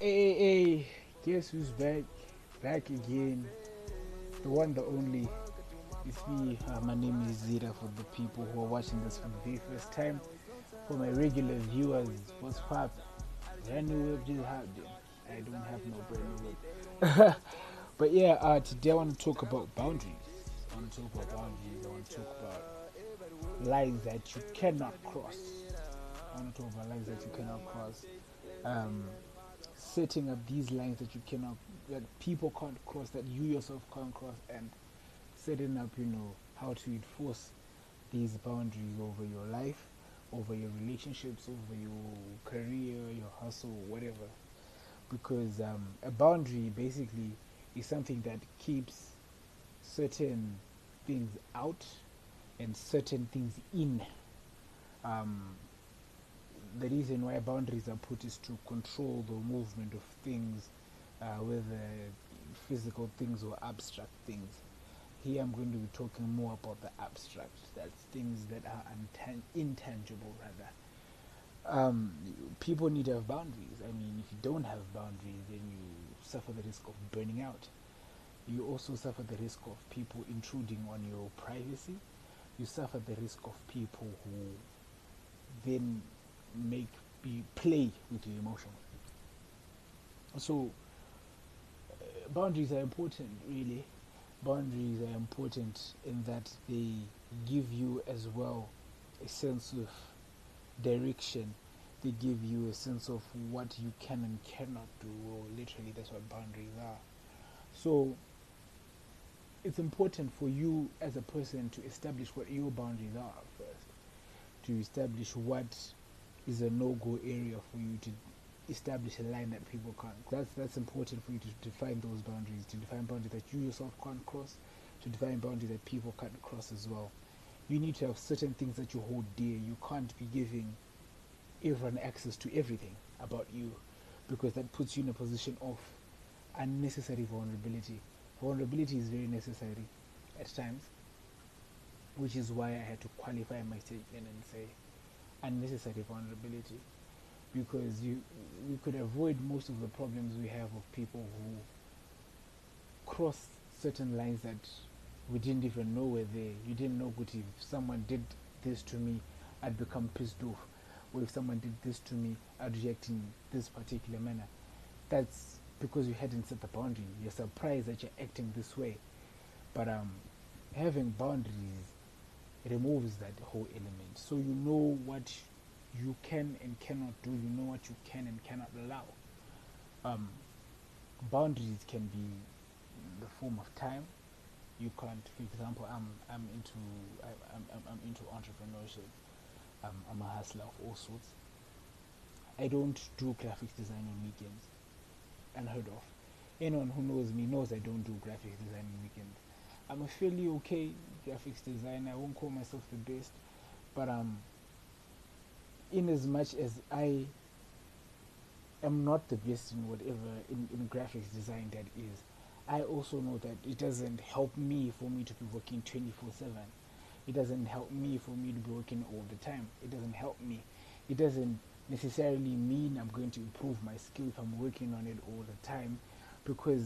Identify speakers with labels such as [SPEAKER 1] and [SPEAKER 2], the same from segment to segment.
[SPEAKER 1] Hey, hey, guess who's back? Back again. The one, the only. It's me. Uh, my name is Zira for the people who are watching this for the very first time. For my regular viewers, what's up? Brand new web just happened. I don't have no brand new web. but yeah, uh, today I want to talk about boundaries. I want to talk about boundaries. I want to talk about lines that you cannot cross. I want to talk about lines that you cannot cross. Um, setting up these lines that you cannot, that people can't cross, that you yourself can't cross, and setting up, you know, how to enforce these boundaries over your life, over your relationships, over your career, your hustle, whatever. Because um, a boundary basically is something that keeps certain things out and certain things in. Um, the reason why boundaries are put is to control the movement of things, uh, whether physical things or abstract things. Here I'm going to be talking more about the abstract, that's things that are intangible rather. Um, people need to have boundaries. I mean, if you don't have boundaries, then you suffer the risk of burning out. You also suffer the risk of people intruding on your privacy. You suffer the risk of people who then make be play with your emotions. So uh, boundaries are important, really. Boundaries are important in that they give you as well a sense of direction. They give you a sense of what you can and cannot do. Or literally, that's what boundaries are. So it's important for you as a person to establish what your boundaries are first. To establish what is a no-go area for you to establish a line that people can't. That's that's important for you to define those boundaries, to define boundaries that you yourself can't cross, to define boundaries that people can't cross as well. You need to have certain things that you hold dear. You can't be giving everyone access to everything about you, because that puts you in a position of unnecessary vulnerability. Vulnerability is very necessary at times, which is why I had to qualify my statement and say unnecessary vulnerability because you we could avoid most of the problems we have of people who cross certain lines that we didn't even know were there. You didn't know good if someone did this to me, I'd become pissed off. Or if someone did this to me, I'd react in this particular manner. That's because you hadn't set the boundary. You're surprised that you're acting this way. But um, having boundaries removes that whole element. So you know what you can and cannot do, you know what you can and cannot allow. Um, boundaries can be in the form of time. You can't, for example, I'm I'm into I, I'm, I'm into entrepreneurship. Um, I'm a hustler of all sorts. I don't do graphic design on weekends. Unheard of. Anyone who knows me knows I don't do graphic design on weekends. I'm a fairly okay graphics designer. I won't call myself the best, but um, in as much as I am not the best in whatever in, in graphics design that is, I also know that it doesn't help me for me to be working 24 7. It doesn't help me for me to be working all the time. It doesn't help me. It doesn't necessarily mean I'm going to improve my skill if I'm working on it all the time because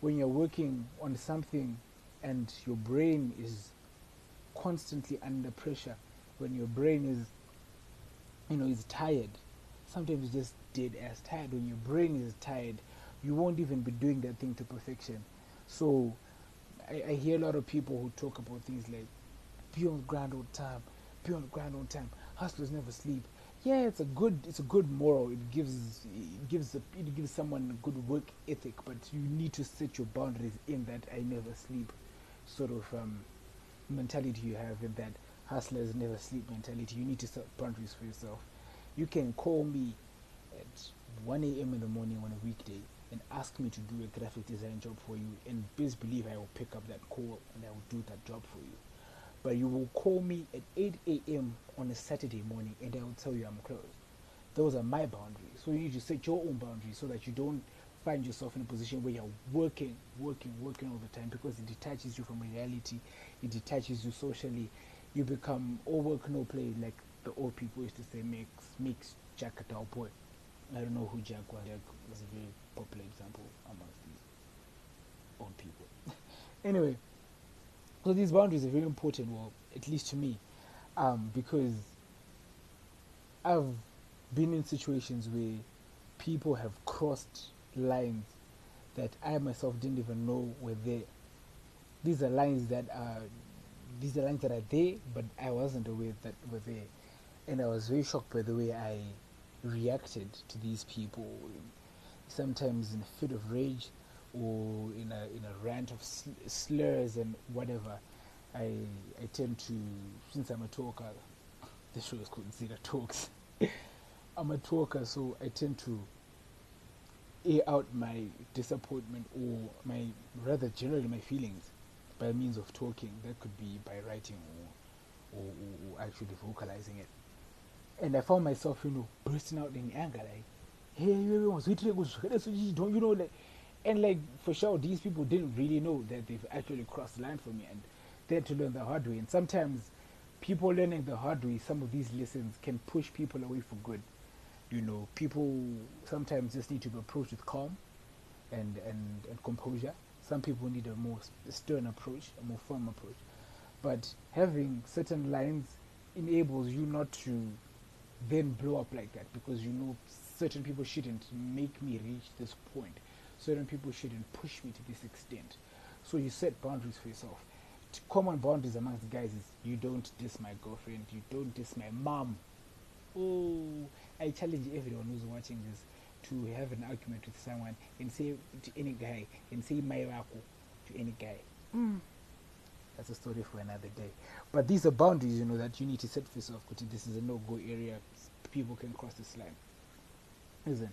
[SPEAKER 1] when you're working on something and your brain is constantly under pressure, when your brain is, you know, is tired, sometimes it's just dead as tired. When your brain is tired, you won't even be doing that thing to perfection. So I, I hear a lot of people who talk about things like be on all the time, be on all the time. Hustlers never sleep. Yeah, it's a good it's a good moral. It gives it gives a, it gives someone a good work ethic, but you need to set your boundaries in that I never sleep sort of um, mentality you have in that hustlers never sleep mentality. You need to set boundaries for yourself. You can call me at 1 a.m. in the morning on a weekday and ask me to do a graphic design job for you, and best believe I will pick up that call and I will do that job for you. But you will call me at 8 a.m. on a Saturday morning and I will tell you I'm closed. Those are my boundaries. So you need to set your own boundaries so that you don't find yourself in a position where you're working, working, working all the time because it detaches you from reality, it detaches you socially. You become all work, no play, like the old people used to say, makes makes Jack a dull boy. I don't know who Jack was. Jack was a very popular example amongst these old people. anyway, so these boundaries are very important, well, at least to me, um, because I've been in situations where people have crossed lines that I myself didn't even know were there. These are lines that are these are lines that are there, but I wasn't aware that were there, and I was very shocked by the way I reacted to these people. Sometimes in a fit of rage, or in a in a rant of sl- slurs and whatever. I I tend to since I'm a talker. The show is called Zira Talks. I'm a talker, so I tend to air out my disappointment or my rather generally my feelings by means of talking. That could be by writing or, or, or, actually vocalizing it. And I found myself, you know, bursting out in anger, like, hey, don't you know, like, and like for sure, these people didn't really know that they've actually crossed the line for me, and they had to learn the hard way. And sometimes, people learning the hard way, some of these lessons can push people away for good you know, people sometimes just need to be approached with calm and, and, and composure. Some people need a more stern approach, a more firm approach. But having certain lines enables you not to then blow up like that because you know certain people shouldn't make me reach this point. Certain people shouldn't push me to this extent. So you set boundaries for yourself. Common boundaries amongst guys is you don't diss my girlfriend, you don't diss my mom. Oh, I challenge everyone who's watching this to have an argument with someone and say to any guy and say Mairaku to any guy. Mm. That's a story for another day. But these are boundaries, you know, that you need to set for yourself. Because this is a no-go area. People can cross this line, isn't?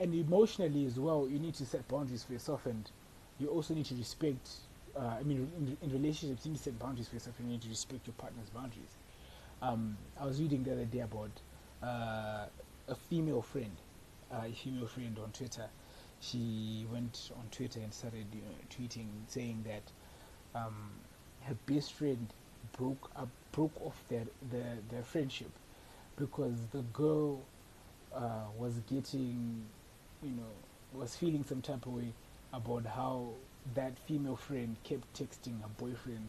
[SPEAKER 1] And emotionally as well, you need to set boundaries for yourself, and you also need to respect. Uh, I mean, in, in, relationships, you need to set boundaries for yourself, and you need to respect your partner's boundaries. Um, I was reading the other day about uh, a female friend, uh, a female friend on Twitter. She went on Twitter and started you know, tweeting, saying that um, her best friend broke up, broke off their their, their friendship because the girl uh, was getting, you know, was feeling some type of way about how that female friend kept texting her boyfriend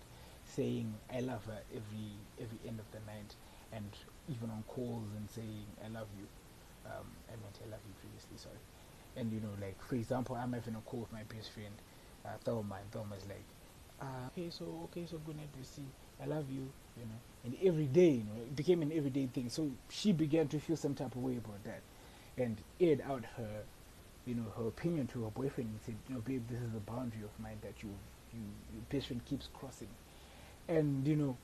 [SPEAKER 1] saying I love her every every end of the night and even on calls and saying I love you. Um, I meant I love you previously, sorry. And you know, like for example, I'm having a call with my best friend, uh, Thelma, and Thelma's like, uh, okay, so okay, so good night, see. I love you, you know. And every day, you know, it became an everyday thing. So she began to feel some type of way about that, and aired out her, you know, her opinion to her boyfriend and said, you know, babe, this is a boundary of mine that you, you, your best friend keeps crossing, and you know,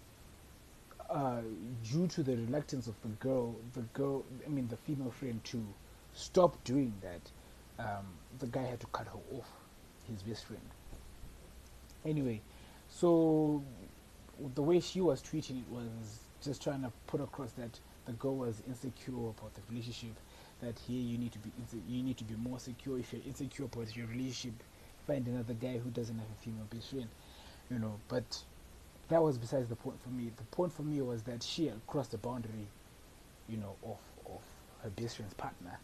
[SPEAKER 1] uh, due to the reluctance of the girl, the girl, I mean the female friend to stop doing that, um, the guy had to cut her off, his best friend. Anyway, so the way she was treating it was just trying to put across that the girl was insecure about the relationship. That here you need to be you need to be more secure. If you're insecure about your relationship, find another guy who doesn't have a female best friend, you know. But that was besides the point for me. The point for me was that she had crossed the boundary, you know, of of her best friend's partner,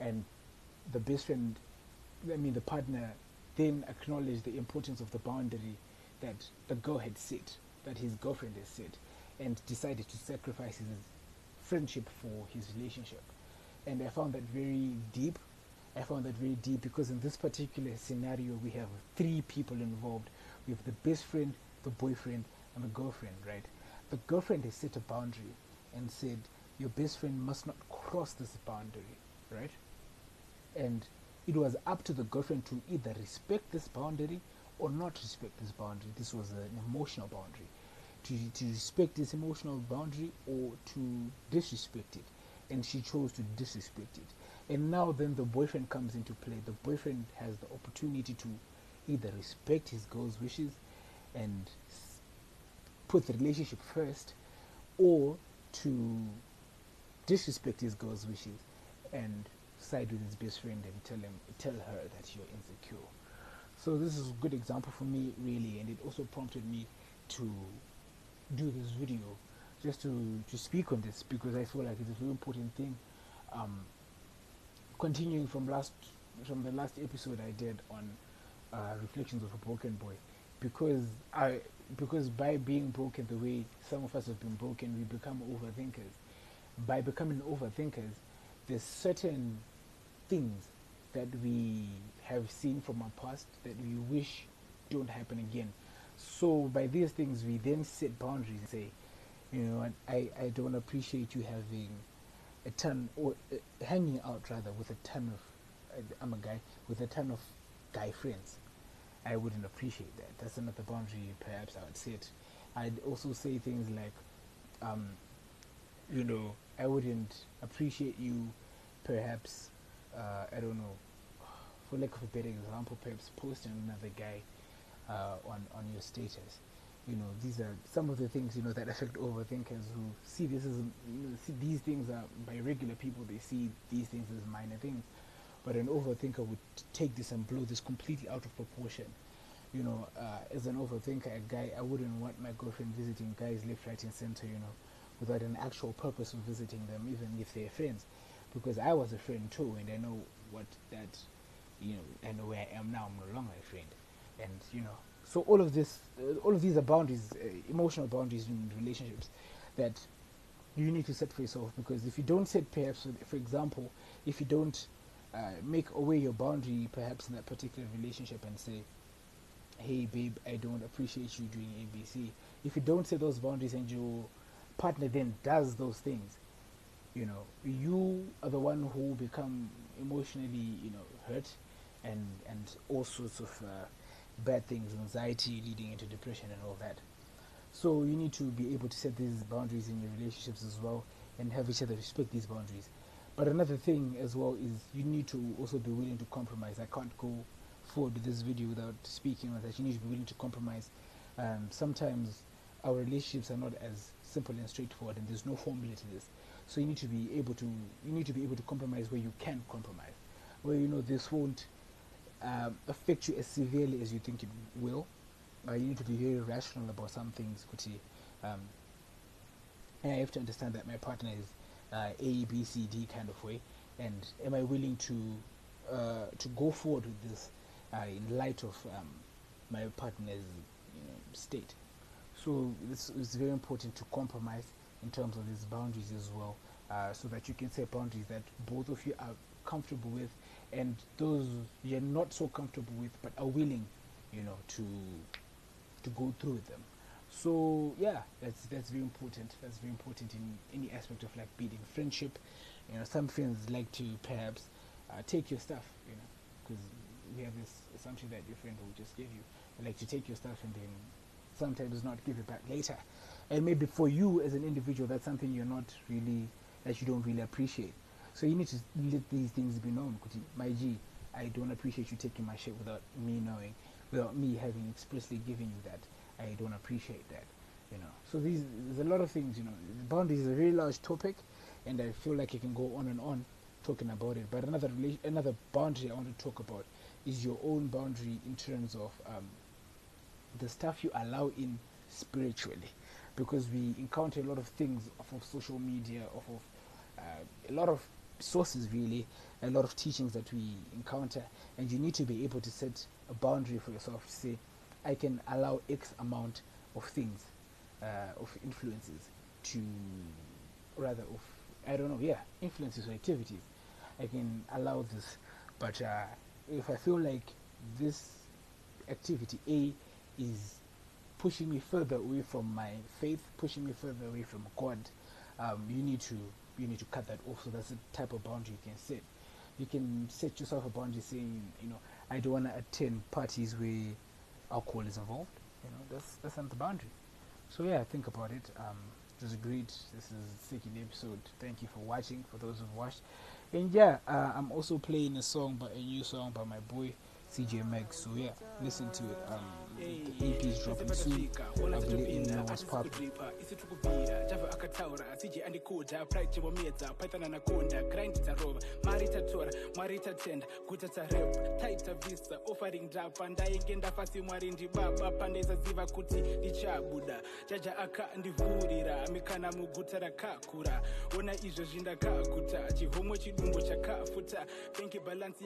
[SPEAKER 1] and the best friend, I mean the partner, then acknowledged the importance of the boundary that the girl had set, that his girlfriend had set, and decided to sacrifice his friendship for his relationship. And I found that very deep. I found that very deep because in this particular scenario, we have three people involved. We have the best friend, the boyfriend, and the girlfriend, right? The girlfriend has set a boundary and said, Your best friend must not cross this boundary, right? And it was up to the girlfriend to either respect this boundary or not respect this boundary. This was an emotional boundary. To, to respect this emotional boundary or to disrespect it. And she chose to disrespect it. And now then the boyfriend comes into play. The boyfriend has the opportunity to either respect his girl's wishes and put the relationship first or to disrespect his girl's wishes and side with his best friend and tell him tell her that you're insecure. So this is a good example for me really and it also prompted me to do this video just to, to speak on this because I feel like it's a very important thing. Um, continuing from last from the last episode I did on uh, reflections of a broken boy, because I because by being broken the way some of us have been broken, we become overthinkers. By becoming overthinkers, there's certain things that we have seen from our past that we wish don't happen again. So by these things, we then set boundaries and say, you know, I, I don't appreciate you having a ton or uh, hanging out rather with a ton of uh, I'm a guy with a ton of guy friends. I wouldn't appreciate that. That's another boundary. Perhaps I would set. I'd also say things like, um, you know, I wouldn't appreciate you. Perhaps uh, I don't know. For lack of a better example, perhaps posting another guy uh, on on your status you know, these are some of the things, you know, that affect overthinkers who see this as, you know, see these things are by regular people, they see these things as minor things. But an overthinker would take this and blow this completely out of proportion. You know, uh, as an overthinker, a guy, I wouldn't want my girlfriend visiting guys left, right, and center, you know, without an actual purpose of visiting them, even if they're friends. Because I was a friend too, and I know what that, you know, I know where I am now, I'm no longer a friend. And, you know, so all of this, uh, all of these are boundaries, uh, emotional boundaries in relationships that you need to set for yourself. Because if you don't set, perhaps, for example, if you don't uh, make away your boundary, perhaps in that particular relationship, and say, "Hey, babe, I don't appreciate you doing ABC." If you don't set those boundaries and your partner then does those things, you know, you are the one who become emotionally, you know, hurt, and and all sorts of uh, bad things, anxiety leading into depression and all that. So you need to be able to set these boundaries in your relationships as well and have each other respect these boundaries. But another thing as well is you need to also be willing to compromise. I can't go forward with this video without speaking on that. You need to be willing to compromise. Um, sometimes our relationships are not as simple and straightforward, and there's no formula to this. So you need to be able to you need to be able to compromise where you can compromise, where you know this won't um, affect you as severely as you think it will. Uh, you need to be very rational about some things, Kuti. Um, and I have to understand that my partner is uh, A, B, C, D kind of way, and am I willing to uh, to go forward with this uh, in light of um, my partner's you know, state? So is very important to compromise in terms of these boundaries as well, uh, so that you can set boundaries that both of you are comfortable with and those you're not so comfortable with but are willing you know to to go through with them so yeah that's that's very important. That's very important in any aspect of like building friendship. You know some friends like to perhaps uh, take your stuff you know because we have this assumption that your friend will just give you. They like to take your stuff and then sometimes not give it back later. And maybe for you as an individual that's something you're not really that you don't really appreciate. So you need to let these things be known. My G, I don't appreciate you taking my shit without me knowing, without me having expressly given you that. I don't appreciate that. You know. So these there's a lot of things. You know, boundaries is a very large topic, and I feel like you can go on and on talking about it. But another another boundary I want to talk about is your own boundary in terms of um, the stuff you allow in spiritually, because we encounter a lot of things off of social media, off of uh, a lot of sources really a lot of teachings that we encounter and you need to be able to set a boundary for yourself to say i can allow x amount of things uh, of influences to rather of i don't know yeah influences or activities i can allow this but uh, if i feel like this activity a is pushing me further away from my faith pushing me further away from god um, you need to you need to cut that off. So that's the type of boundary you can set. You can set yourself a boundary saying, you know, I don't want to attend parties where alcohol is involved. You know, that's that's not the boundary. So yeah, think about it. Um, it was great. This is the second episode. Thank you for watching. For those who've watched, and yeah, uh, I'm also playing a song, but a new song by my boy CJ Meg. So yeah, listen to it. Um, the EP is dropping soon. I believe you know what's popping.
[SPEAKER 2] isitikubvira akataura cj andikuda pride chivomedza paitana nakonda grind tarova mari tatora mwari tatenda guta tarep taitabvisa offering ndapa ndainge ndafasi mwari ndibaba pandaisaziva kuti ndichabuda jaja akandivhurira mikana muguta rakakura ona izvozvi ndakaguta chihomwe chidumbu chakafuta. Benki bhalansi